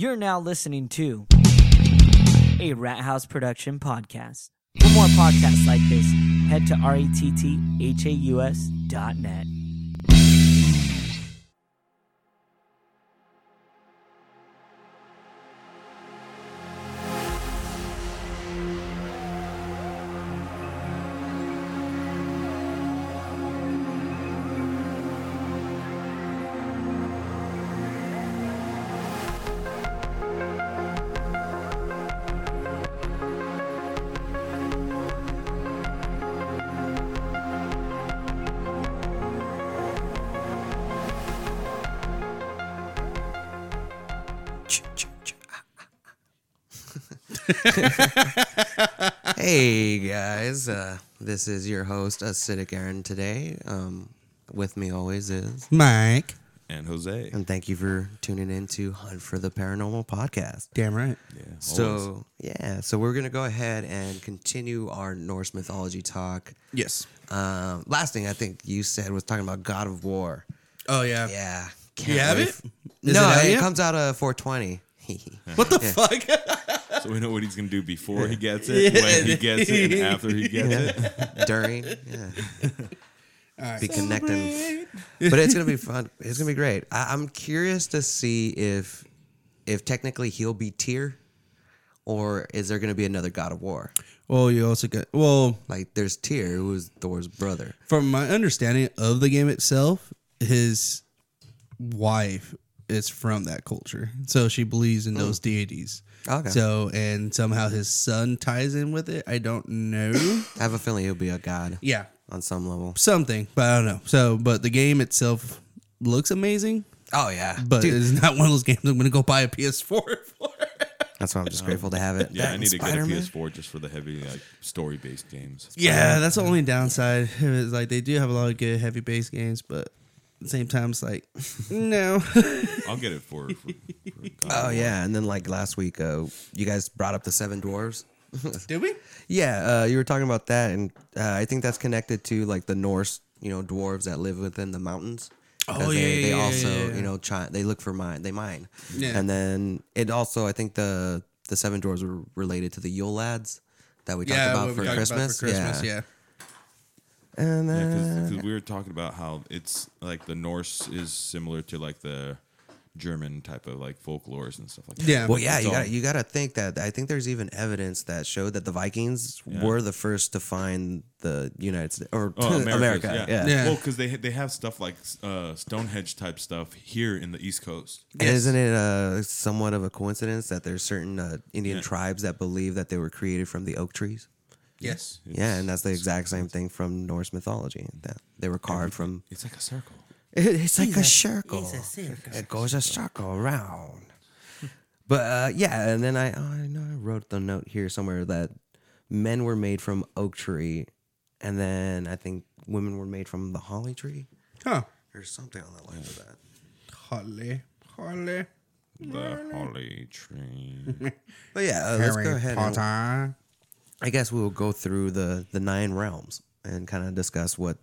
You're now listening to a Rat House production podcast. For more podcasts like this, head to retthaus dot net. Hey guys, uh, this is your host, Acidic Aaron. Today, um, with me always is, Mike. and Jose. and thank you for tuning in to Hunt for the Paranormal podcast. Damn right. Yeah, always. So yeah, so we're gonna go ahead and continue our Norse mythology talk. Yes. Um, last thing I think you said was talking about God of War. Oh yeah. Yeah, You have wait. it? Is no, it it, comes out of 420. What the fuck? so we know what he's gonna do before he gets it, when he gets it, and after he gets it. During, yeah. All right. be connecting. but it's gonna be fun. It's gonna be great. I, I'm curious to see if if technically he'll be Tyr, or is there gonna be another God of War? Well, you also got well, Like there's Tyr, who is Thor's brother. from my understanding of the game itself, his wife is from that culture, so she believes in oh. those deities. Okay. So and somehow his son ties in with it. I don't know. I have a feeling he'll be a god yeah, on some level. something, but I don't know. So, but the game itself looks amazing, Oh yeah, but Dude, it's not one of those games I'm going to go buy a PS4 for. that's why I'm just grateful to have it. Yeah, That I and need to get a PS4 just for the heavy like story-based games. Yeah, that's the only downside. It's like they do have a lot of good heavy bass games, but at the same time, it's like no. I'll get it for. for, for Oh of yeah, and then like last week, uh, you guys brought up the Seven Dwarves. Did we? Yeah, uh, you were talking about that, and uh, I think that's connected to like the Norse, you know, dwarves that live within the mountains. Oh, 'Cause yeah, they, yeah, they yeah, also, yeah, yeah. you know, try they look for mine, they mine, Yeah. and then it also, I think the the seven dwarves were related to the Yule lads that we talked yeah, about what for we talked Christmas. About for Christmas, yeah. And Yeah, then because we were talking about how it's like the Norse is similar to like the German type of like folklores and stuff like that. Yeah. well, yeah, It's you got you got to think that I think there's even evidence that showed that the Vikings were the first to find the United States or Oh, Americas, America. Yeah. Yeah. Well, because they they have stuff like uh, Stonehenge type stuff here in the East Coast. And isn't it uh, somewhat of a coincidence that there's certain uh, Indian Yeah. tribes that believe that they were created from the oak trees? Yes. Yeah, and that's the exact same thing from Norse mythology. That they were carved from. It's like a circle. It's like a circle. It goes a circle around. But uh, yeah, and then I, oh, I know I wrote the note here somewhere that men were made from oak tree, and then I think women were made from the holly tree, Huh. or something on the line of that. Holly. Holly. The holly tree. But yeah, uh, let's go Harry ahead. And, Potter. I guess we'll go through the the nine realms and kind of discuss what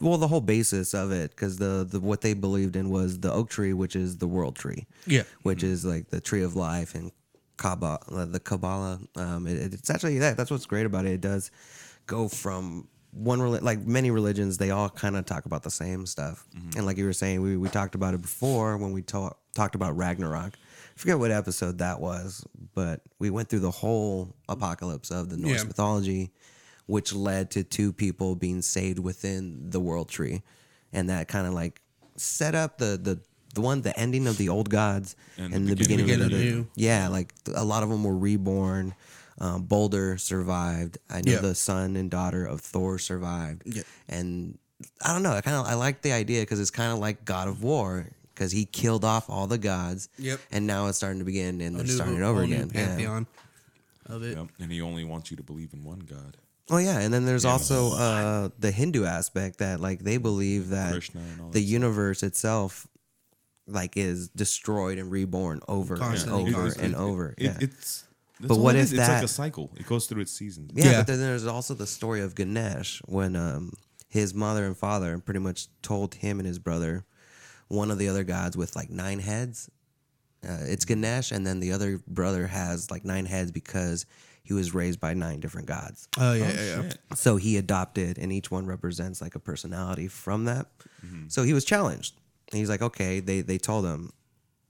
well the whole basis of it because the, the what they believed in was the oak tree which is the world tree Yeah. which mm-hmm. is like the tree of life and Kabbalah, uh, the Kabbalah. Um, it, it's actually that. That's what's great about it. It does go from one like many religions. They all kind of talk about the same stuff. Mm-hmm. And like you were saying, we, we talked about it before when we talk, talked about Ragnarok. I forget what episode that was, but we went through the whole apocalypse of the Norse Yeah. mythology, which led to two people being saved within the world tree, and that kind of like set up the the the one the ending of the old gods And the beginning, of the new. Yeah, like a lot of them were reborn. Um, Baldur survived. I know Yeah. the son and daughter of Thor survived. Yeah. And I don't know. I kind of I like the idea because it's kind of like God of War because he killed off all the gods. Yep. And now it's starting to begin and A they're new- starting whole over new again. Yeah. Pantheon of it. Yep. And he only wants you to believe in one God. Oh yeah, and then there's also uh, the Hindu aspect that like they believe that Krishna and all the that stuff. universe itself like is destroyed and reborn over Constantly, and over constantly. and over. It- yeah. It's. But all what it if is. It's like a cycle. It goes through its seasons. Yeah, Yeah. but then there's also the story of Ganesh when um, his mother and father pretty much told him and his brother one of the other gods with like nine heads Uh, it's Ganesh, and then the other brother has like nine heads because he was raised by nine different gods. Oh yeah, yeah, yeah. So he adopted, and each one represents like a personality from that. So he was challenged. And he's like, okay, they they told him,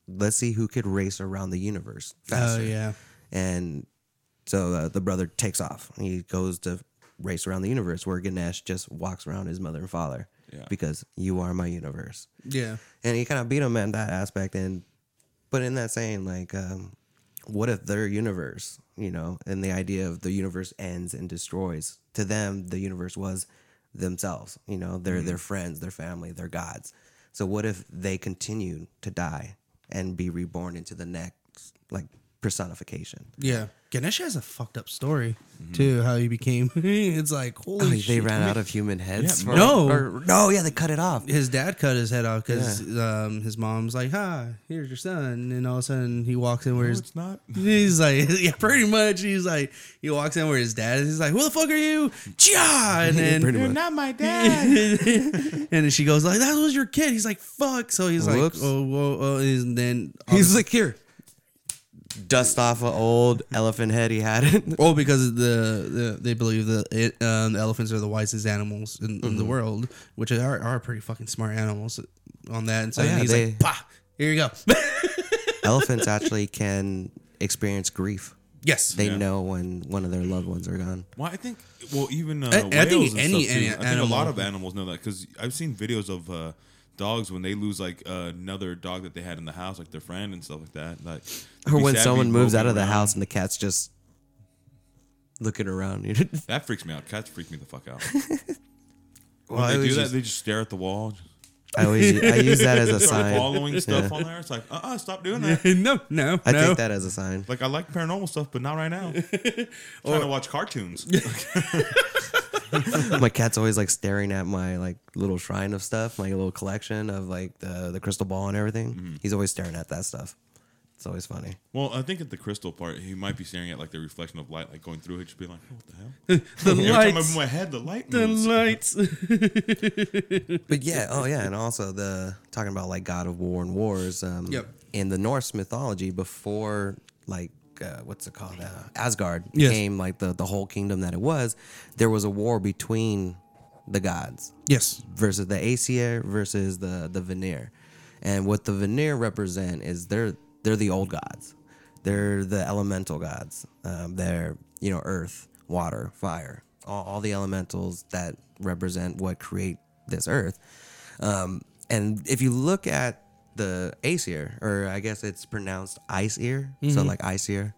let's see who could race around the universe faster. Oh faster. yeah. And so uh, the brother takes off. He goes to race around the universe, where Ganesh just walks around his mother and father Yeah. because you are my universe. Yeah. And he kind of beat him in that aspect. And but in that saying, like, um, what if their universe, you know, and the idea of the universe ends and destroys? To them, the universe was themselves. You know, their their friends, their family, their gods. So what if they continue to die and be reborn into the next like personification? Yeah. Ganesh has a fucked up story too. How he became. it's like holy Oh, they shit. ran out of human heads. Yeah, for- no. or- no, yeah, they cut it off. his dad cut his head off because um, his mom's like, "Hi, here's your son," and all of a sudden he walks in where No, his it's not. He's like, yeah, pretty much. He's like, he walks in where his dad is. He's like, "Who the fuck are you?" Ja, and then Pretty much. not my dad. and then she goes like, "That was your kid." He's like, "Fuck!" So he's Whoops. like, "Oh, whoa, oh," and then He's like, here, dust off an old elephant head he had. oh, because the, the they believe that it, um, elephants are the wisest animals in, in Mm-hmm. the world, which are are pretty fucking smart animals on that. And so Oh, yeah, he's they- like, "Bah, here you go." Elephants actually can experience grief. yes, They Yeah. know when one of their loved ones are gone. Well, I think well, even uh, I- I think and any- stuff any I think a lot of animals know that because I've seen videos of uh, dogs when they lose like uh, another dog that they had in the house, like their friend and stuff like that. Like, Or when someone moves out roving of the around. house and the cat's just looking around. you know? that freaks me out. Cats freak me the fuck out. Well, when they do always that, they just stare at the wall. I always I use that as a sign. following stuff on there. It's like, uh, uh stop doing that. no, no, I no. take that as a sign. Like I like paranormal stuff, but not right now. i Trying to watch cartoons. my cat's always like staring at my like little shrine of stuff, my little collection of like the the crystal ball and everything. Mm-hmm. He's always staring at that stuff. It's always funny. Well, I think at the crystal part, he might be staring at like the reflection of light, like going through it, just be like, oh, "What the hell?" the Every time I move my head, the light the moves. lights. But yeah, oh yeah, and also the talking about like God of War and Wars. Um, Yep. In the Norse mythology, before like uh, what's it called, uh, Asgard Yes. became like the the whole kingdom that it was, there was a war between the gods yes, versus the Aesir versus the the Vanir, and what the Vanir represent is they're they're the old gods, they're the elemental gods. Um, they're you know earth, water, fire, all, all the elementals that represent what create this earth. Um, and if you look at the Aesir, or I guess it's pronounced Ice Ear, so like Iceir,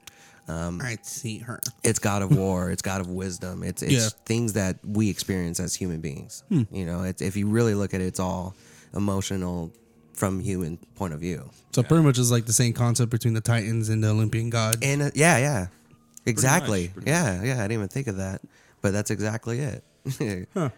I see her. it's God of War, it's God of Wisdom, it's it's Yeah. things that we experience as human beings. You know, it's if you really look at it, it's all emotional from human point of view. So pretty much is like the same concept between the Titans and the Olympian gods. And uh, yeah, yeah, exactly. pretty yeah, yeah. I didn't even think of that, but that's exactly it.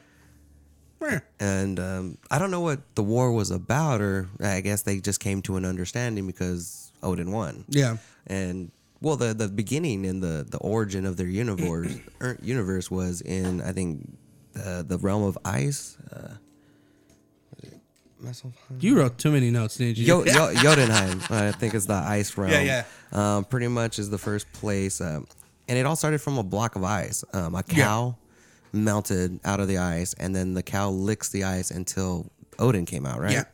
Meh. and um, I don't know what the war was about, or I guess they just came to an understanding because Odin won. Yeah. and well, the the beginning and the the origin of their universe er, universe was in I think the the realm of ice. Uh, was it Mesopotami? You wrote too many notes, didn't you? Yo, Yo, Jotunheim, I think is the ice realm. Yeah, yeah. Um, pretty much is the first place, um, and it all started from a block of ice. Um, a cow melted out of the ice, and then the cow licks the ice until Odin came out. Right. Yeah.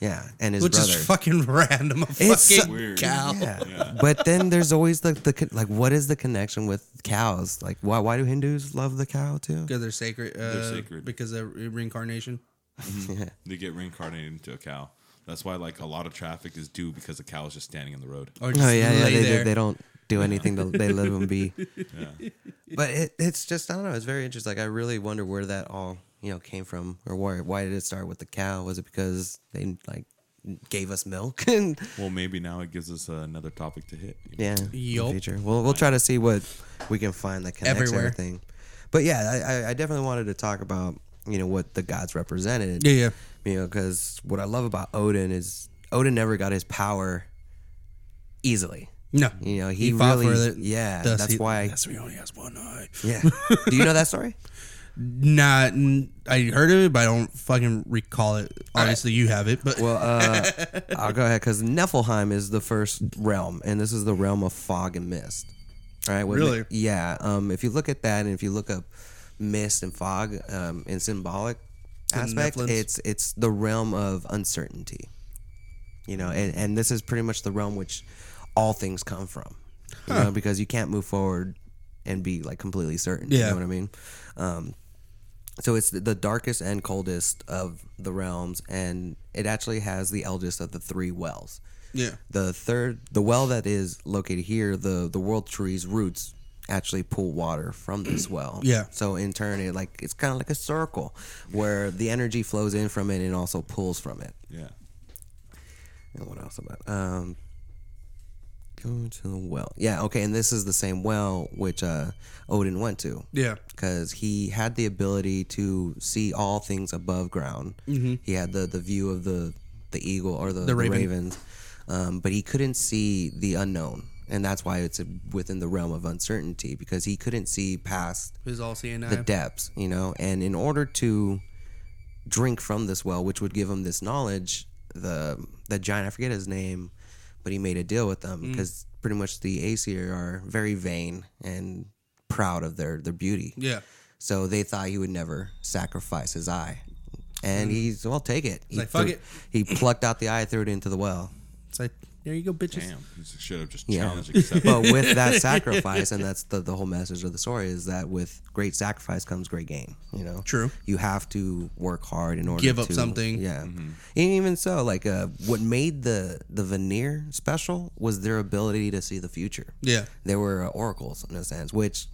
Yeah, and his Which brother. is fucking random. A It's fucking weird. cow. Yeah. But then there's always the, the like what is the connection with cows? Like why why do Hindus love the cow too? Because they're sacred. Uh, sacred. Because of re- reincarnation. They get reincarnated into a cow. That's why like a lot of traffic is due because the cow is just standing in the road. Or Oh yeah, yeah. They, they, they don't do anything. To, they let them be. Yeah. But it, it's just I don't know. It's very interesting. Like I really wonder where that all you know came from, or why why did it start with the cow? Was it because they like gave us milk? and Well, maybe now it gives us uh, another topic to hit. you know? yeah, in the future. We'll we'll try to see what we can find that connects Everywhere. everything. But yeah, I, I- I definitely wanted to talk about you know what the gods represented. Yeah, yeah. you know because what i love about odin is odin never got his power easily No. you know he, fought really for it. yeah that's he- why That's why he only has one eye. yeah do you know that story Not, I heard of it, but I don't fucking recall it. Obviously, you have it, but Well, uh, I'll go ahead because Niflheim is the first realm, and this is the realm of fog and mist. All right, Really? yeah. Um, if you look at that, and if you look up mist and fog um, in symbolic aspect, it's it's the realm of uncertainty. You know, and, and this is pretty much the realm which all things come from. You know, because you can't move forward and be like completely certain. You Yeah. know what I mean? Um, so it's the- the darkest and coldest of the realms, and it actually has the eldest of the three wells. yeah, The third, the well that is located here, the the world tree's roots actually pull water from this well. Yeah. So in turn, it like it's kind of like a circle where the energy flows in from it and also pulls from it. Yeah. And what else about? Um, go to the well. Yeah. Okay. And this is the same well which uh, Odin went to yeah, because he had the ability to see all things above ground. Mm-hmm. He had the the view of the the eagle or the, the, raven. ravens, um, but he couldn't see the unknown, and that's why it's within the realm of uncertainty because he couldn't see past his all seeing the depths, you know. And in order to drink from this well, which would give him this knowledge, the the giant I forget his name, but he made a deal with them mm. because pretty much the Aesir are very vain and proud of their their beauty. Yeah, So they thought he would never sacrifice his eye. And mm. he's, well, take it. He like, "Fuck threw- it." He plucked out the eye, threw it into the well. it's like there you go, bitches. Damn. He should have just Yeah. challenged accepted. But with that sacrifice, and that's the, the whole message of the story, is that with great sacrifice comes great gain. You know, True. You have to work hard in order to Give up to- something. Yeah, and even so, like uh, what made the the Vanir special was their ability to see the future. Yeah, They were uh, oracles in a sense, which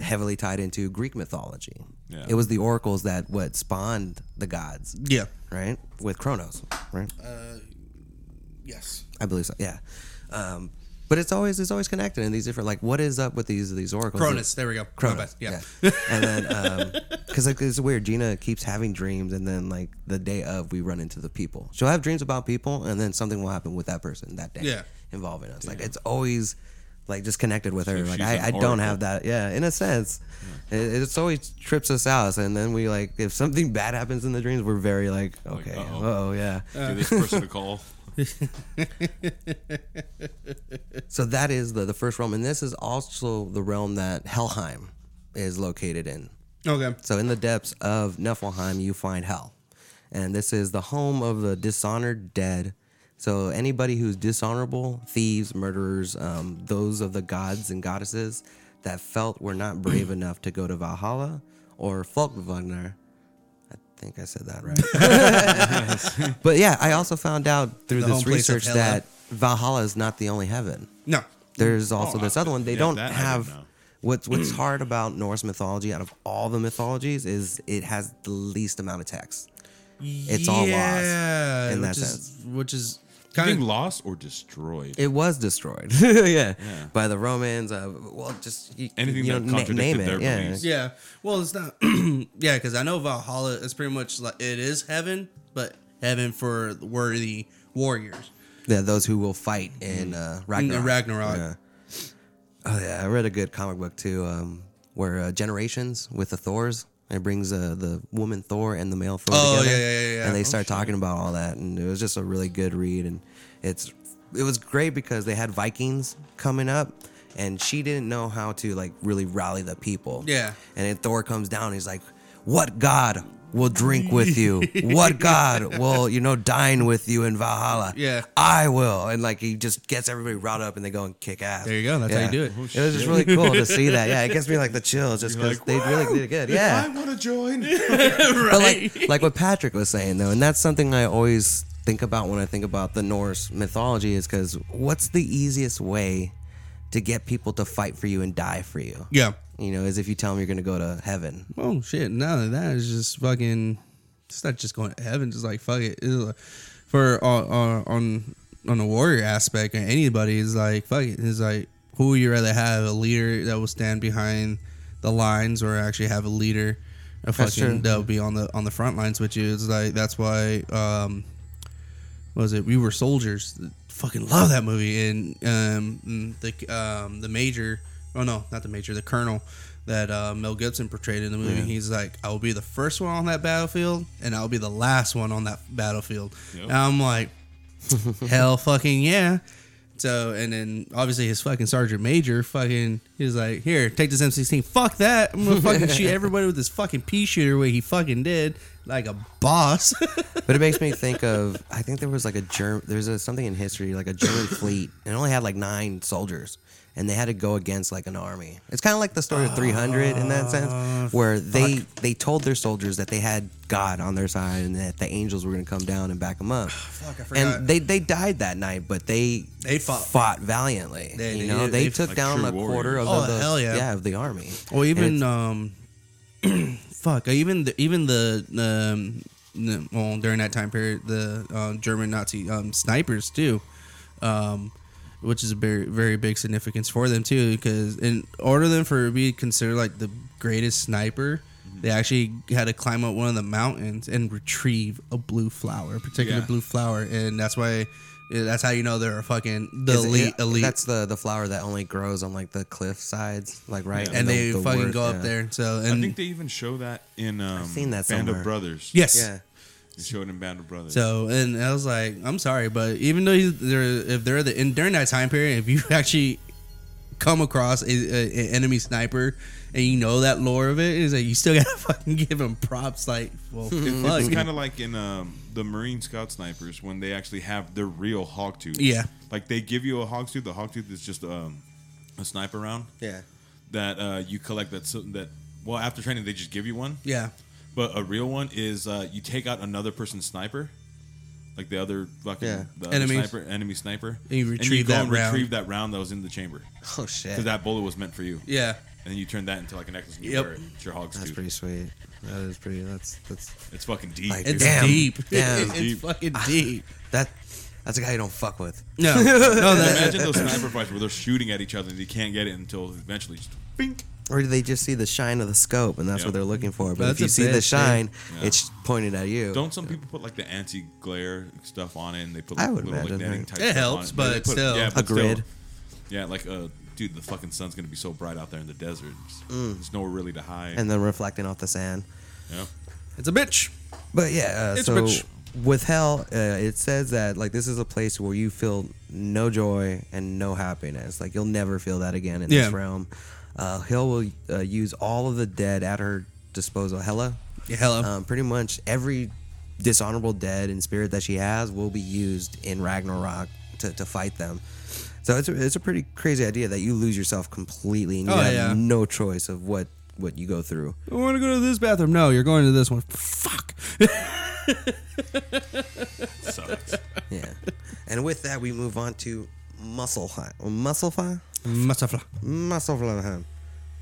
heavily tied into Greek mythology. Yeah. It was the oracles that what spawned the gods, yeah, right? With Kronos, right? Uh, yes. I believe so. Yeah. Um, but it's always it's always connected in these different like what is up with these these oracles? Cronus. There we go. Cronus. bad. Yeah. and then because like it's weird, Gina keeps having dreams, and then like the day of we run into the people. She'll have dreams about people, and then something will happen with that person that day. Yeah. Involving us, like it's always like just connected with her. So like I, I don't have that. Yeah, in a sense, it, it's always trips us out, and then we like if something bad happens in the dreams, we're very like okay, uh-oh. oh yeah. Give this person a call. So that is the, the first realm, and this is also the realm that Helheim is located in. Okay. So in the depths of Niflheim, you find hell, and this is the home of the dishonored dead. So anybody who's dishonorable, thieves, murderers, um, those of the gods and goddesses that felt were not brave enough to go to Valhalla or Folkvangr. I think I said that right. but yeah, I also found out through The this home place of research that Valhalla is not the only heaven. No. There's oh, also Oh, this I- other one. They yeah, don't that I didn't have know. what's what's hard about Norse mythology out of all the mythologies is it has the least amount of text. It's all lost Yeah, in which that is, sense. Which is Being kind of lost or destroyed. It was destroyed, yeah, Yeah. by the Romans. Uh, well, just you, Anything you that know, contradicted name it. their yeah, beliefs. yeah. Well, it's not. yeah, because I know Valhalla is pretty much like it is heaven, but heaven for worthy warriors. yeah, those who will fight in uh, Ragnarok. Ragnarok. Yeah. Oh yeah, I read a good comic book too, um, where uh, Generations with the Thors. It brings uh, the woman Thor and the male Thor Oh, together, yeah, yeah, yeah, yeah. and they Oh, start talking about all that, and it was just a really good read, and it's it was great because they had Vikings coming up, and she didn't know how to like really rally the people. Yeah. and then Thor comes down, and he's like, "What God will drink with you? what God will you know dine with you in Valhalla? Yeah. I will." And like he just gets everybody riled up, and they go and kick ass. There you go. That's how you do it. Oh, it was just really cool to see that. Yeah, it gives me like the chills just because like, they really did it good. Yeah, I want to join. but like like what Patrick was saying though, and that's something I always think about when I think about the Norse mythology is because what's the easiest way to get people to fight for you and die for you? Yeah. You know, as if you tell them you're going to go to heaven. Oh shit! Of that is just fucking. It's not just going to heaven. Just like fuck it. Like- for on on on on the warrior aspect, and anybody is like fuck it. It's like who would you rather have a leader that will stand behind the lines, or actually have a leader, a fucking that will be on the on the front lines with you. It's like that's why. um was it? We were soldiers. Fucking love that movie. And um, the um, the major oh no, not the major, the colonel that uh, Mel Gibson portrayed in the movie. He's like, I will be the first one on that battlefield, and I'll be the last one on that battlefield. Yep. And I'm like, hell fucking yeah. So and then obviously his fucking sergeant major fucking he was like, here, take this M16. Fuck that. I'm gonna fucking shoot everybody with this fucking pea shooter way he fucking did. Like a boss. But it makes me think of I think there was like a German there's a, something in history like a German fleet and it only had like nine soldiers and they had to go against like an army. It's kind of like the story of 300 in that sense where they they told their soldiers that they had God on their side and that the angels were going to come down and back them up. Fuck, I forgot. And they they died that night, but they They fought. valiantly. They- you know, they- they, they- took Like down true a quarter of warriors. the Oh, hell yeah. of the army. Or even um, fuck, even the, even the um, the- well during that time period, the uh, German Nazi um, snipers too, um, which is a very very big significance for them too, because in order them for to be considered like the greatest sniper. They actually had to climb up one of the mountains and retrieve a blue flower, a particular Yeah. blue flower, and that's why. That's how you know they're a fucking the Is it- elite yeah, elite. That's the the flower that only grows on like the cliff sides, like right. Yeah. and the- they the fucking worst- go yeah. up there. So I think they even show that in um, seen that Band somewhere. of Brothers. yes, Yeah. They show it Band of Brothers. So and I was like, I'm sorry, but even though he's, they're if they're the in during that time period, if you actually come across a, a, a enemy sniper and you know that lore of it, is that you still gotta fucking give him props. Like, well, it's kind of like in um, the Marine Scout snipers when they actually have their real hog tooth. Yeah. Like they give you a hog tooth. The hog tooth is just um, a sniper round Yeah. that uh, you collect. That so that well after training they just give you one. yeah, But a real one is uh, you take out another person's sniper, like the other fucking Yeah. the other Enemies. sniper, enemy sniper, And you retrieve go that and round. retrieve that round that was in the chamber Oh shit. because that bullet was meant for you, yeah. and then you turn that into like a necklace and you Yep. wear it. It's your hog's That's tooth. pretty sweet. That is pretty. That's that's It's fucking deep. Like. It's Damn. deep. Damn. it's Deep. fucking deep. that. That's a guy you don't fuck with. No, no, that, Imagine those sniper fights where they're shooting at each other and you can't get it until eventually just bink. Or do they just see the shine of the scope and that's Yeah. what they're looking for? But That's if you a see the shine, Yeah. it's pointed at you. Don't some people put like the anti-glare stuff on it and they put I would little like netting that. type It stuff helps, on but They put- still. yeah, A but still- grid. yeah, like uh, dude, the fucking sun's gonna be so bright out there in the desert. There's, there's nowhere really to hide. and then reflecting off the sand. yeah. it's a bitch. But yeah, uh, It's a so bitch. with hell, uh, it says that like this is a place where you feel no joy and no happiness. Like you'll never feel that again in Yeah. this realm. Uh, Hel will uh, use all of the dead at her disposal. Hella, Yeah, hello. um, pretty much every dishonorable dead and spirit that she has will be used in Ragnarok to, to fight them. So it's a, it's a pretty crazy idea that you lose yourself completely and you Oh, have yeah. no choice of what what you go through. I want to go to this bathroom. No, you're going to this one. Fuck. Sucks. Yeah. and with that, we move on to Musselheim. Musselheim? Mustafa. Musselheim.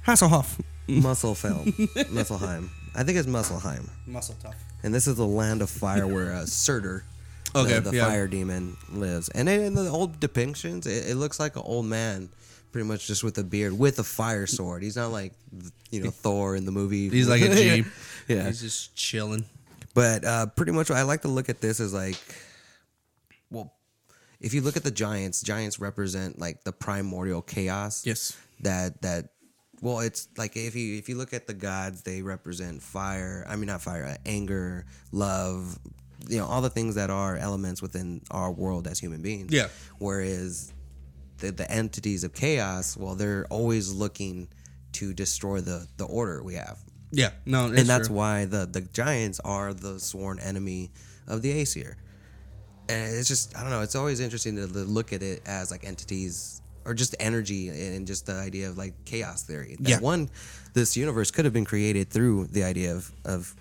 Hasselhoff. Musselfeld. Musselheim. I think it's Musselheim. Muscle tough. And this is the land of fire where uh, Surtur, Okay, the, the yeah. fire demon, lives. And in the old depictions, it, it looks like an old man, pretty much just with a beard, with a fire sword. He's not like, you know, Thor in the movie. He's like a G. yeah. He's just chilling. But uh, pretty much, I like to look at this as like, if you look at the giants, giants represent like the primordial chaos. Yes. That that, well, it's like if you if you look at the gods, they represent fire. I mean, not fire, uh, anger, love. You know, all the things that are elements within our world as human beings. Yeah. Whereas the the entities of chaos, well, they're always looking to destroy the the order we have Yeah. No, and that's why the the giants are the sworn enemy of the Aesir. And it's just I don't know. It's always interesting to, look at it as like entities or just energy and just the idea of like chaos theory. That Yeah. one, this universe could have been created through the idea of of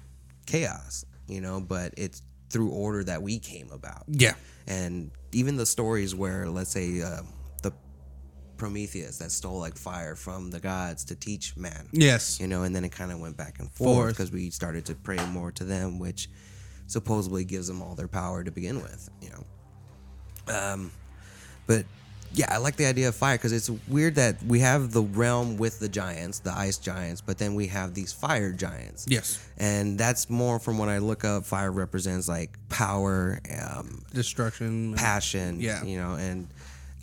chaos, you know, but it's through order that we came about. Yeah. And even the stories where, let's say, uh, the Prometheus that stole like fire from the gods to teach man Yes. you know, and then it kind of went back and Forth. because we started to pray more to them, which supposedly gives them all their power to begin with, you know. Um, but yeah, I like the idea of fire because it's weird that we have the realm with the giants, the ice giants, but then we have these fire giants. Yes. And that's more from when I look up, fire represents like power, um, Destruction. passion. Yeah. You know, and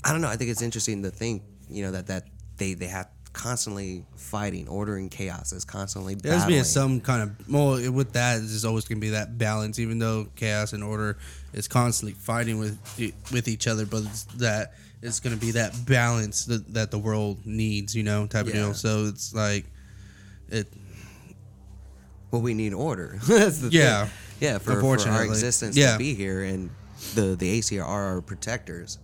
I don't know. I think it's interesting to think, you know, that that they they have constantly fighting. Order and chaos is constantly There's being some kind of well with that. There's always gonna be that balance, even though chaos and order is constantly fighting with with each other. But it's that it's gonna be that balance that, that the world needs, you know, type of deal. So it's like it. well, we need order. That's the Yeah. thing. yeah. For, for our existence Yeah. to be here, and the the Aesir are our protectors.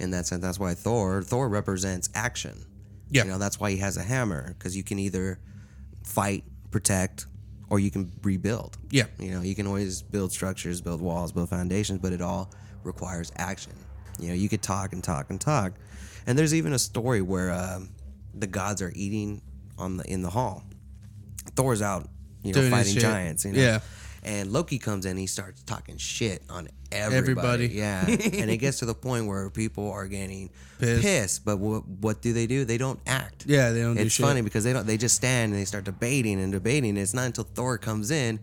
In that sense, that's why Thor Thor represents action. Yeah. you know that's why he has a hammer because you can either fight, protect, or you can rebuild. Yeah. you know you can always build structures, build walls, build foundations, but it all requires action. You know, you could talk and talk and talk, and there's even a story where um, the gods are eating on the in the hall. Thor's out, you know, Doing fighting giants. You know? Yeah. And Loki comes in, he starts talking shit on everybody. Everybody. Yeah. and it gets to the point where people are getting Pissed. pissed. But what, what do they do? They don't act. Yeah, they don't do It's shit. funny because they don't. They just stand and they start debating and debating. It's not until Thor comes in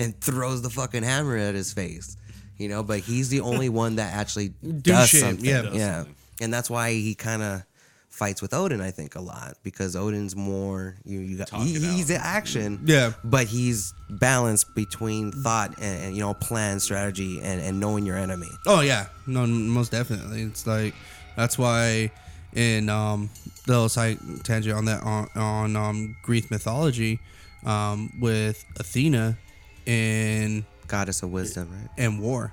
and throws the fucking hammer at his face. You know, but he's the only one that actually does shit, something. yeah. Yeah, something. and that's why he kind of fights with Odin. I think a lot because Odin's more you, you got, he, he's the action. Yeah. but he's balanced between thought and, and you know plan, strategy, and, and knowing your enemy. Oh yeah, no, most definitely. It's like that's why in um the little side tangent on that on, on um Greek mythology, um with Athena and Goddess of wisdom, right? and war,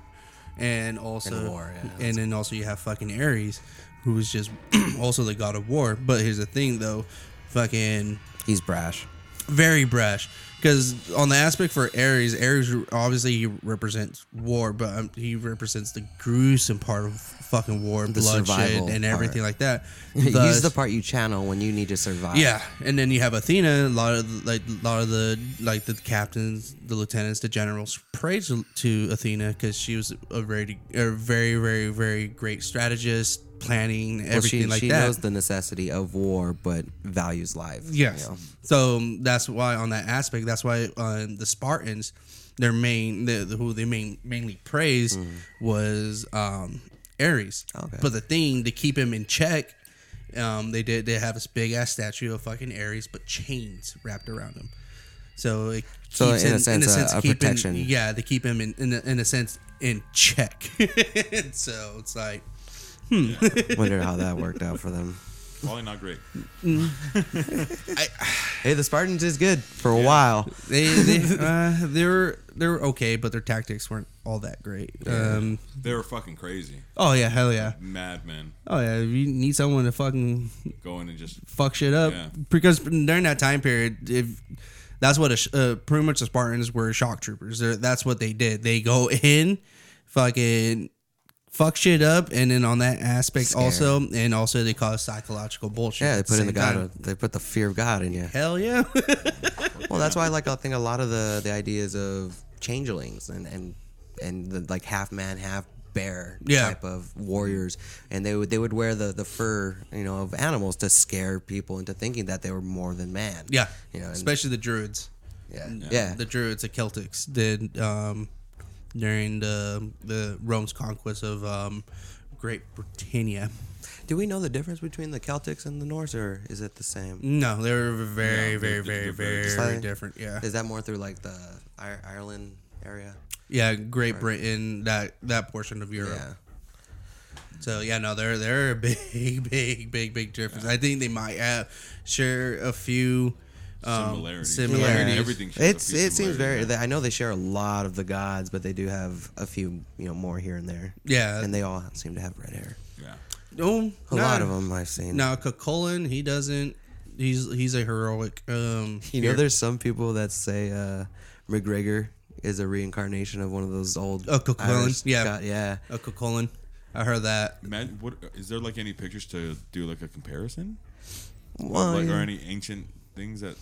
and also And war, yeah. and then also you have fucking Ares, who is just also the god of war. But here's the thing though, fucking He's brash. very brash. Because on the aspect for Ares, Ares obviously he represents war, but um, he represents the gruesome part of fucking war, The bloodshed, and everything part. like that. He's Thus- the part you channel when you need to survive. yeah, and then you have Athena. A lot of the- like a lot of the like the captains, the lieutenants, the generals praise to Athena because she was a very, a very, very, very great strategist, planning Well, everything she, like she that. knows the necessity of war, but values life. you Yes. know? So um, that's why on that aspect, that's why uh, the Spartans, their main, the, the- who they main, mainly praised was um, Ares. Okay. But the thing to keep him in check, um, they did they have this big ass statue of fucking Ares, but chains wrapped around him. So it So keeps in a sense, a- a keeping- protection. Yeah, to keep him in in a, in a sense in check. so it's like Wonder how that worked out for them. Probably not great. Hey, the Spartans is good for a while. they they uh, they were they were okay, but their tactics weren't all that great. Um, They were fucking crazy. oh yeah, hell yeah. Madmen Oh yeah, if you need someone to fucking going and just fuck shit up Yeah. because during that time period, if that's what a, sh- uh, pretty much the Spartans were shock troopers. They're, that's what they did. They go in, fucking fuck shit up, and then on that aspect Scare. also, and also they cause psychological bullshit. Yeah, they at put in the God. time. They put the fear of God in you. Hell yeah. Well, that's why I like. I think a lot of the the ideas of changelings and and and the like half man, half bear Yeah. type of warriors, and they would they would wear the the fur, you know, of animals to scare people into thinking that they were more than man. yeah, you know, and- especially the druids. yeah, yeah. the Druids, the Celtics did um, during the the Rome's conquest of um, Great Britannia. Do we know the difference between the Celtics and the Norse, or is it the same? No, they were very, No, very, they're- very, they're very very, different. Yeah, Is that more through like the Ireland area? yeah, Great Britain, that that portion of Europe. Yeah. So yeah, no, they're they're a big, big, big, big difference. I think they might have share a few um, similarities. similarities. Everything. It's it seems very. similarities. I know they share a lot of the gods, but they do have a few, you know, more here and there. Yeah, and they all seem to have red hair. Yeah. no, A lot of them I've seen. Now, Cú Chulainn, he doesn't. He's he's a heroic. Um, you know, hero. there's some people that say uh, McGregor is a reincarnation of one of those old. Oh, Cú Chulainn? Irish Yeah. god- yeah. a Cú Chulainn. I heard that. Man, what is there like any pictures to do like a comparison, Well, like, or yeah. any ancient things that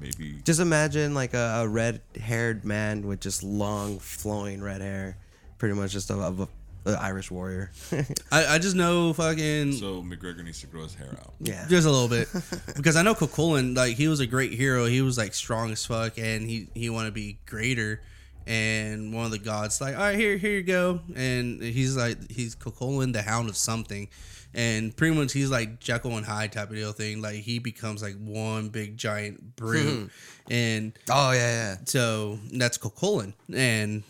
maybe? Just imagine like a, a red-haired man with just long, flowing red hair, pretty much just of, of a, a Irish warrior. I, I just know fucking So McGregor needs to grow his hair out. yeah. just a little bit because I know Cú Chulainn like he was a great hero. He was like strong as fuck and he he wanted to be greater. And one of the gods like, all right, here here you go. And he's like he's Cú Chulainn, the Hound of something. And pretty much he's like Jekyll and Hyde type of deal thing. Like he becomes like one big giant brute, and Oh yeah, yeah. so that's Cú Chulainn, and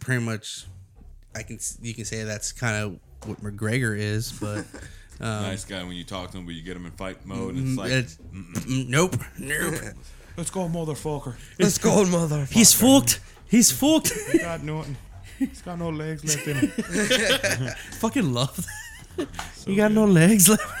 pretty much I can you can say that's kind of what McGregor is, but. Um, nice guy when you talk to him, but you get him in fight mode. And it's like, it's- mm, nope, nope. let's go, motherfucker. Let's go, mother. He's fucked. He's fucked. He got nothing. He's got no legs left in him. Fucking love that. You got no legs left.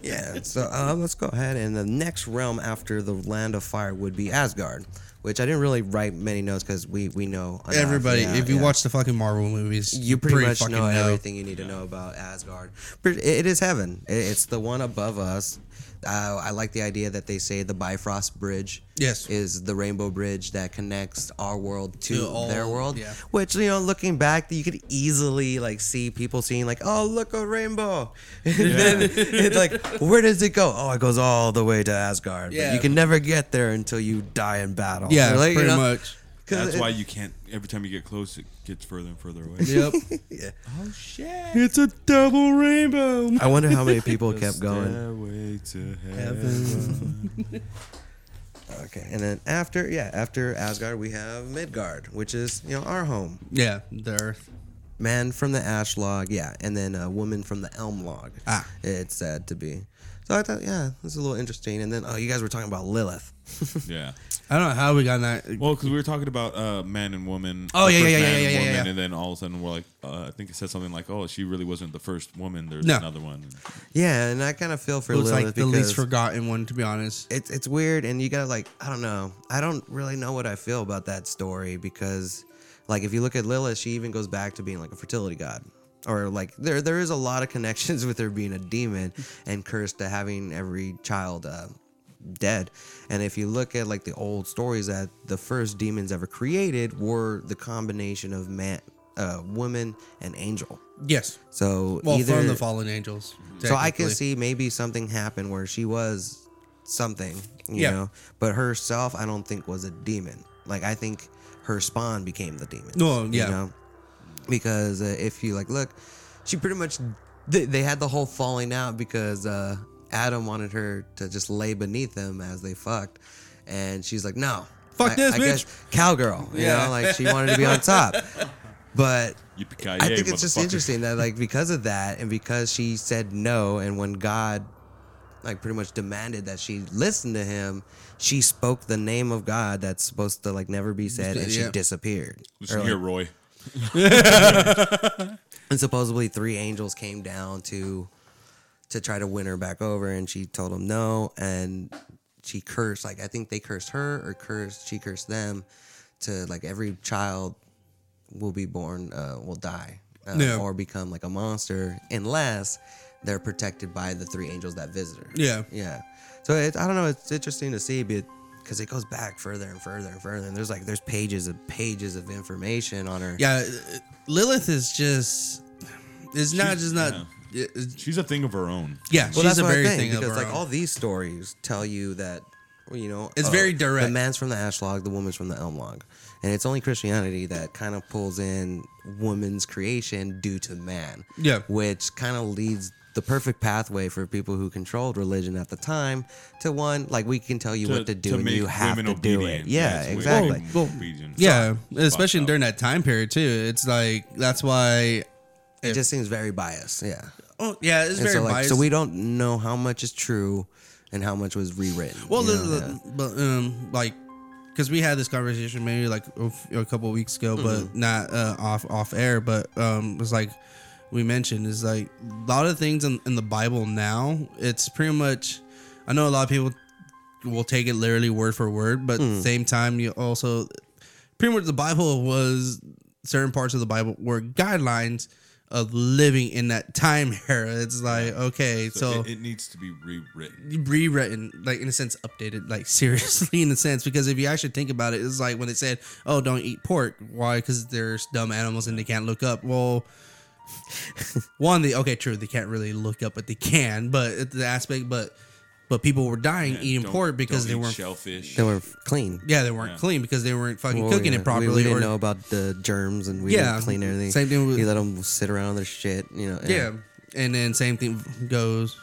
Yeah. So uh, let's go ahead. And the next realm after the Land of Fire would be Asgard, which I didn't really write many notes because we we know enough. Everybody, Yeah, if you yeah. watch the fucking Marvel movies, you pretty, much fucking know, everything you need to know about Asgard. It is heaven. It's the one above us. Uh, I like the idea that they say the Bifrost Bridge Yes. is the rainbow bridge that connects our world to To all- their world. yeah. Which you know, looking back, you could easily like see people seeing like, "Oh, look a rainbow," and then it's like, "Where does it go?" Oh, it goes all the way to Asgard. But you can never get there until you die in battle. Yeah, Like, you pretty know, much. 'Cause That's it- why you can't. Every time you get close, it gets further and further away. Yep. Yeah. Oh shit! it's a double rainbow. I wonder how many people kept going. To heaven. Okay, and then after, yeah, after Asgard, we have Midgard, which is you know our home. Yeah, the Earth. Man from the Ash Log, yeah, and then a woman from the Elm Log. Ah. it's said to be. So I thought, yeah, this is a little interesting. And then, oh, you guys were talking about Lilith. Yeah. I don't know how we got that. Well, because we were talking about uh, man and woman. Oh, the yeah, yeah, yeah, yeah, and yeah, yeah, woman, yeah. And then all of a sudden, we're like, uh, I think it said something like, "Oh, she really wasn't the first woman. There's No. another one." Yeah, and I kind of feel for Looks Lilith like the because least forgotten one, to be honest. it's it's weird, and you gotta like, I don't know, I don't really know what I feel about that story because, like, if you look at Lilith, she even goes back to being like a fertility god. Or like there, there is a lot of connections with her being a demon and cursed to having every child uh, dead. And if you look at like the old stories that the first demons ever created were the combination of man, uh, woman, and angel. Yes. So Well, either from the fallen angels. so I can see maybe something happened where she was something, you Yeah. know, but herself I don't think was a demon. Like I think her spawn became the demon. No, yeah. You know? Because uh, if you like look, she pretty much they, they had the whole falling out because uh, Adam wanted her to just lay beneath him as they fucked, and she's like, no, Fuck I- this I bitch." guess cowgirl. You Yeah. know, like she wanted to be on top, but I think it's just interesting that like because of that and because she said no and when God like pretty much demanded that she listen to him, she spoke the name of God that's supposed to like never be said and she disappeared. Listen Or, here, like, Roy. and supposedly three angels came down to to try to win her back over and she told him no and she cursed like I think they cursed her or cursed she cursed them to like every child will be born uh, will die uh, Yeah. or become like a monster unless they're protected by the three angels that visit her. Yeah. Yeah. So it, I don't know. It's interesting to see, but because it goes back further and further and further, and there's like there's pages of pages of information on her. Yeah, uh, Lilith is just. It's not just not. yeah. It- She's a thing of her own. Yeah, Well, she's that's a very think thing of her own. because like own. all these stories tell you that you know It's uh, very direct. The man's from the ash log, the woman's from the elm log, and it's only Christianity that kind of pulls in woman's creation due to man. Yeah. which kind of leads the perfect pathway for people who controlled religion at the time to one like we can tell you what to do and you have to women do it. Yeah, it's exactly. more Well, yeah, especially during that time period too. It's like that's why. It just seems very biased. Yeah. Oh yeah, it's And very so, like, biased. so we don't know how much is true and how much was rewritten. Well, you know? the- but um, like, because we had this conversation maybe like a, f- a couple of weeks ago, Mm-hmm. but not uh, off off air. But um, it's like we mentioned is like a lot of things in, in the Bible now. It's pretty much. I know a lot of people will take it literally word for word, but at Mm. the same time, you also pretty much the Bible was certain parts of the Bible were guidelines of living in that time era. It's like okay, So, so it, it needs to be rewritten. rewritten, like in a sense, updated, like seriously in a sense. Because if you actually think about it, it's like when it said, "Oh, don't eat pork." Why? Because there's dumb animals and they can't look up. Well, one, they okay, true, they can't really look up, but they can. But the aspect, but but people were dying Yeah, eating don't- pork because don't they eat weren't. shellfish. they were clean. Yeah, they weren't Yeah. clean because they weren't fucking Well, cooking yeah, it properly. We, we didn't or, know about the germs and we Yeah, didn't clean everything. same thing with- you let them sit around on their shit. You know. Yeah. and then same thing goes.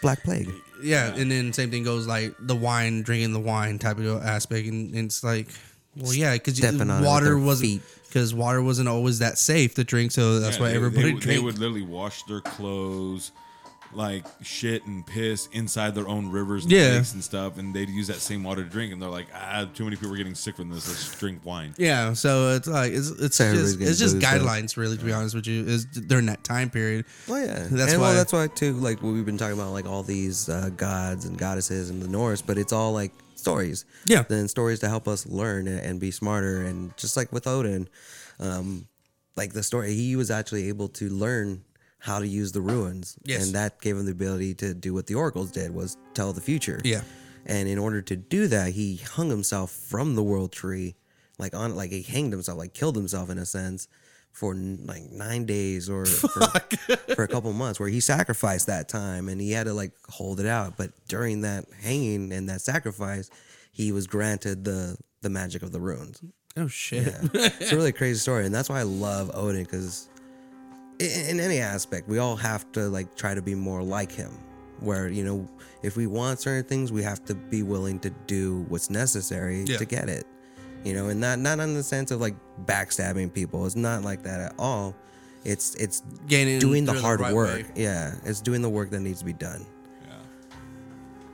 Black Plague. Yeah, and then same thing goes like the wine, drinking the wine type of aspect, and, and it's like, well, yeah, because Stepping on it with water their wasn't feet. because water wasn't always that safe to drink, so that's Yeah, why they- everybody they, would- they drank. would literally wash their clothes, like shit and piss inside their own rivers and Yeah. lakes and stuff, and they'd use that same water to drink. And they're like, ah, too many people are getting sick from this. Let's drink wine. yeah, so it's like it's it's So everybody's just it's just booze, though. guidelines, really, to be honest with you, is during that time period. Oh yeah, That's and why- well, that's why too. Like we've been talking about, like all these uh, gods and goddesses in the Norse, but it's all like stories. Yeah. then stories to help us learn and, and be smarter. And just like with Odin, um, like the story, he was actually able to learn how to use the runes, Yes. and that gave him the ability to do what the oracles did was tell the future. Yeah. and in order to do that, he hung himself from the world tree, like on like he hanged himself, like killed himself in a sense. For n- like nine days or for, for a couple months, where he sacrificed that time and he had to like hold it out. But during that hanging and that sacrifice, he was granted the the magic of the runes. Oh shit! It's a really crazy story, and that's why I love Odin because in, in any aspect, we all have to like try to be more like him. Where you know, if we want certain things, we have to be willing to do what's necessary Yeah. to get it. You know, and not not in the sense of like backstabbing people. It's not like that at all. It's it's Gaining doing the through the hard right work. way. Yeah, it's doing the work that needs to be done. Yeah.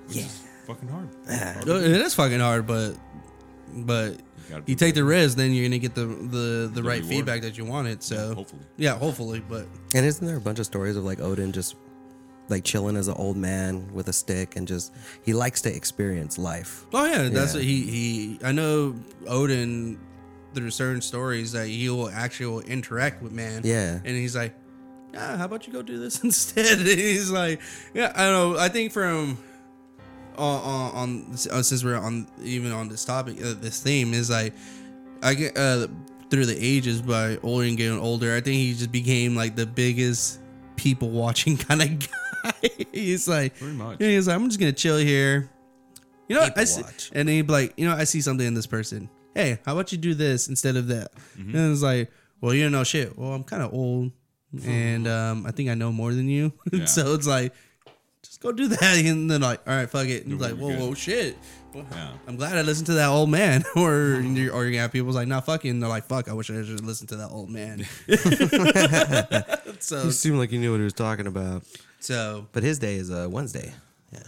Which is fucking hard. No, It is fucking hard, but but gotta you take the risk, then you're gonna get the the, the, right reward. feedback that you wanted. So hopefully. yeah, hopefully. But And isn't there a bunch of stories of like Odin just like chilling as an old man with a stick and just he likes to experience life. oh yeah, that's Yeah. what he he. I know Odin. There are certain stories that he will actually will interact with man. Yeah. and he's like, yeah, how about you go do this instead? And he's like, yeah, I don't know. I think from on on, on uh, since we're on even on this topic, uh, this theme is like, I get uh through the ages by older and getting older. I think he just became like the biggest people watching kind of guy. he's like, Pretty much. he's like, I'm just gonna chill here. You know, what? I see, watch. and then he'd be like, you know, I see something in this person. Hey, how about you do this instead of that? Mm-hmm. And it's like, well, you don't know shit. Well, I'm kind of old, and um, I think I know more than you. Yeah. so it's like, just go do that. And then like, all right, fuck it. And it's You're like, whoa, good. whoa, shit. Well, Yeah. I'm glad I listened to that old man. or you're, or you're gonna have people like, nah, fucking. They're like, fuck. I wish I should listen to that old man. so, He seemed like he knew what he was talking about. so But his day is a Wednesday. Yeah.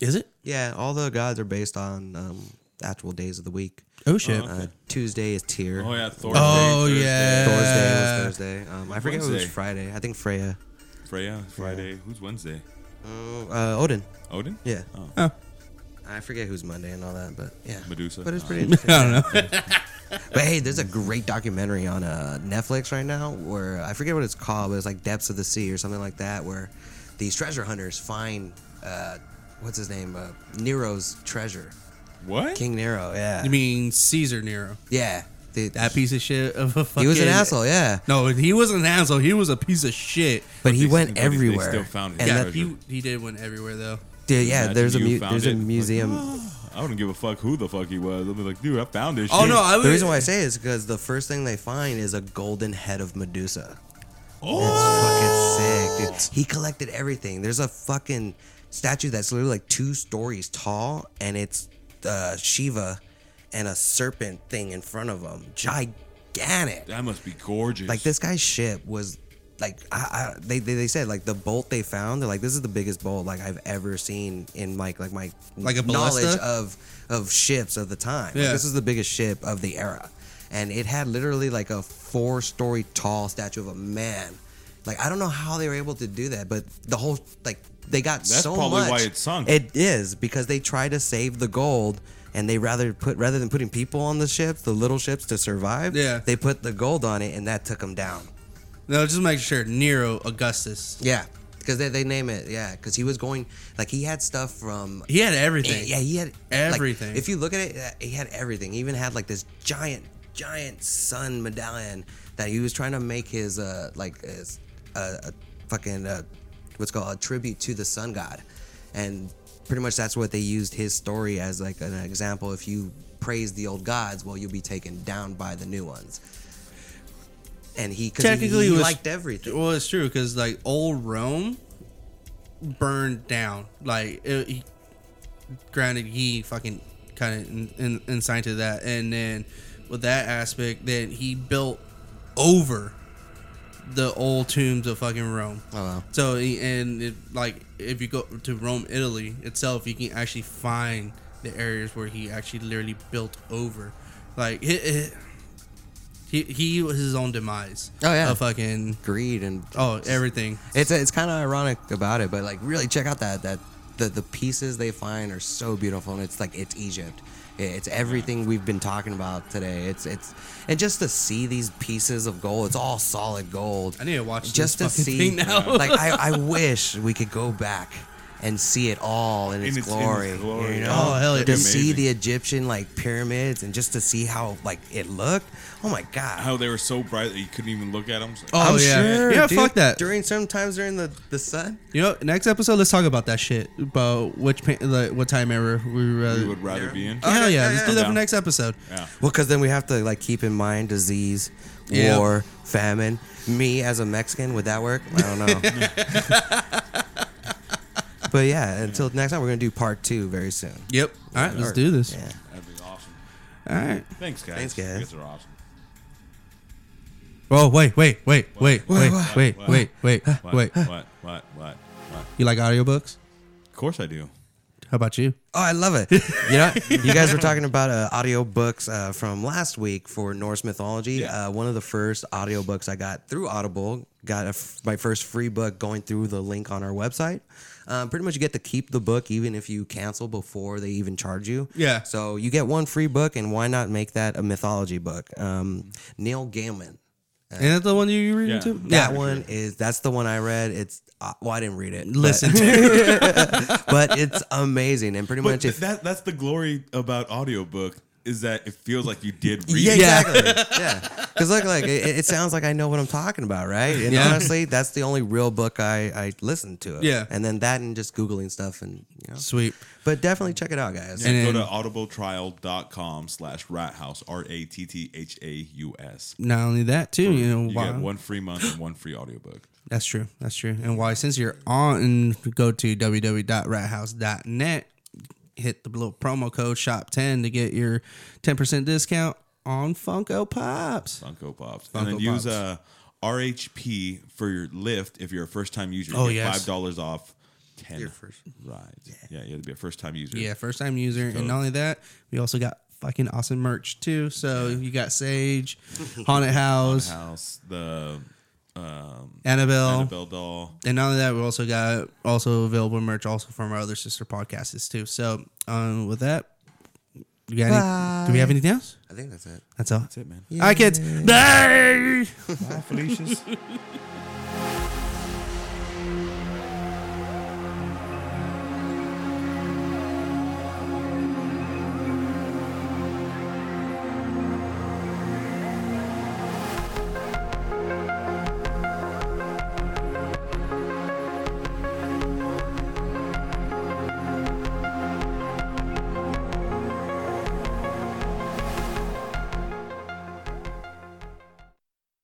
is it? Yeah, all the gods are based on um, actual days of the week. Oh shit. Uh, Tuesday is Tyr. Oh yeah, Thor. Oh, Thursday, yeah. Thursday was Thursday. Um, I forget what was Friday. I think Freya. Freya, Friday. Who's Wednesday? Uh, Odin. Odin? Yeah. Oh, Oh. I forget who's Monday and all that, but yeah. Medusa. But it's Oh. pretty interesting. I don't know. But hey, there's a great documentary on uh, Netflix right now where I forget what it's called, but it's like Depths of the Sea or something like that, where these treasure hunters find uh, what's his name, uh, Nero's treasure, What? King Nero. Yeah, You mean Caesar Nero? yeah. The- That piece of shit of a fucking. he was an asshole. Yeah, No, he wasn't an asshole. He was a piece of shit. but he went but they- they still found his and yeah, that, he, he did went everywhere though. dude, yeah, Imagine there's a mu- there's it, a museum. I wouldn't give a fuck who the fuck he was. I'd be like, dude, I found this Oh shit. no, I would. the reason why I say it is because the first thing they find is a golden head of Medusa. Oh, it's fucking sick, dude. He collected everything. There's a fucking statue that's literally like two stories tall, and it's uh, Shiva and a serpent thing in front of him. Gigantic. That must be gorgeous. Like this guy's ship was like I, I, they, they they said like the bolt they found. They're like this is the biggest bolt like I've ever seen in my like my Like a knowledge ballista? of of ships of the time. Like, Yeah. this is the biggest ship of the era, and it had literally like a four story tall statue of a man. Like I don't know how they were able to do that, but the whole like they got That's so probably why it sunk. It is because they tried to save the gold. And they rather put rather than putting people on the ships, the little ships to survive, Yeah. they put the gold on it, and that took them down. No, just make sure Nero Augustus. Yeah, because they, they name it. Yeah, because he was going like he had stuff from. He had everything. Yeah, he had like, Everything. if you look at it, uh, he had everything. He even had like this giant, giant sun medallion that he was trying to make his uh like his uh, a fucking uh, what's called a tribute to the sun god, and pretty much that's what they used his story as like an example. If you praise the old gods, well, you'll be taken down by the new ones. and he Technically, he, it was- liked everything. Well, it's true because like old Rome burned down. Like, it, he, granted, he fucking kind of in, in, to that, and then with that aspect, then he built over the old tombs of fucking Rome. Oh, wow. So and it, like if you go to Rome, Italy itself, you can actually find the areas where he actually literally built over. Like it, it, he he was his own demise. Oh, yeah. of fucking Greed and oh everything. It's it's kind of ironic about it, but like really check out that that the the pieces they find are so beautiful, and it's like it's Egypt. It's everything we've been talking about today. It's it's and just to see these pieces of gold, it's all solid gold. I need to watch just to see. like I, I wish we could go back and see it all in its, In its- in its glory. glory, You know? Oh, hell yeah. To That'd see the Egyptian like pyramids and just to see how like it looked. Oh my god. How they were so bright that you couldn't even look at them. Oh, I'm yeah. sure. Yeah, dude, fuck that. During sometimes during the the sun. You know, next episode, let's talk about that shit. About which pa- like, what time ever we were. we would rather be in. yeah, hell yeah, yeah, let's yeah. do that Yeah. for next episode. Yeah. Well, because then we have to like keep in mind disease, Yeah. war, famine. Me as a Mexican, would that work? I don't know. but yeah, until next time, we're gonna do part two very soon. Yep. All right, let's Or- do this. Yeah. That'd be awesome. All right. Thanks, guys. Thanks, guys. You guys are awesome. Oh wait, wait, wait, wait, wait, What? wait, What? wait, wait, What? wait. What? What? What? What? You like audiobooks? Of course I do. How about you? Oh, I love it. You know, you guys were talking about uh, audiobooks uh, from last week for Norse mythology. Yeah. Uh, one of the first audiobooks I got through Audible, got a f- my first free book going through the link on our website. Um, pretty much, you get to keep the book even if you cancel before they even charge you. Yeah. So you get one free book, and why not make that a mythology book? Um, Neil Gaiman. Ain't that the one you reading Yeah. too? That one is that's the one I read. It's uh, well, I didn't read it. but- Listen to it. but it's amazing and pretty But much th- that that's the glory about audiobook is that it feels like you did read Yeah, exactly. yeah, because look, like it, it sounds like I know what I'm talking about, right? And Yeah. honestly, that's the only real book I I listened to. It. Yeah. and then that and just googling stuff and you know. sweet. But definitely check it out, guys. Yeah, And go then- to audibletrial.com slash rathouse, R A T T H A U S. Not only that too, you know You why? get one free month and one free audiobook. That's true. That's true. And why? Since you're on, go to www.rathouse.net, hit the little promo code shop10 to get your 10% discount on Funko Pops. Funko Pops. Funko and then use Pops. uh, RHP for your Lyft if you're a first time user. You Oh, get yes. $5 off 10 Your first- rides. Yeah, you have to be a first time user. Yeah, first time user. So- and not only that, we also got fucking awesome merch too. So you got Sage, Haunted House, House, the um, Annabelle. Annabelle doll. And not only that, we also got also available merch also from our other sister podcasts too. So um, with that, you got any, do we have anything else? I think that's it. That's all. That's it, man. All right, kids. Bye. Bye, Felicia's.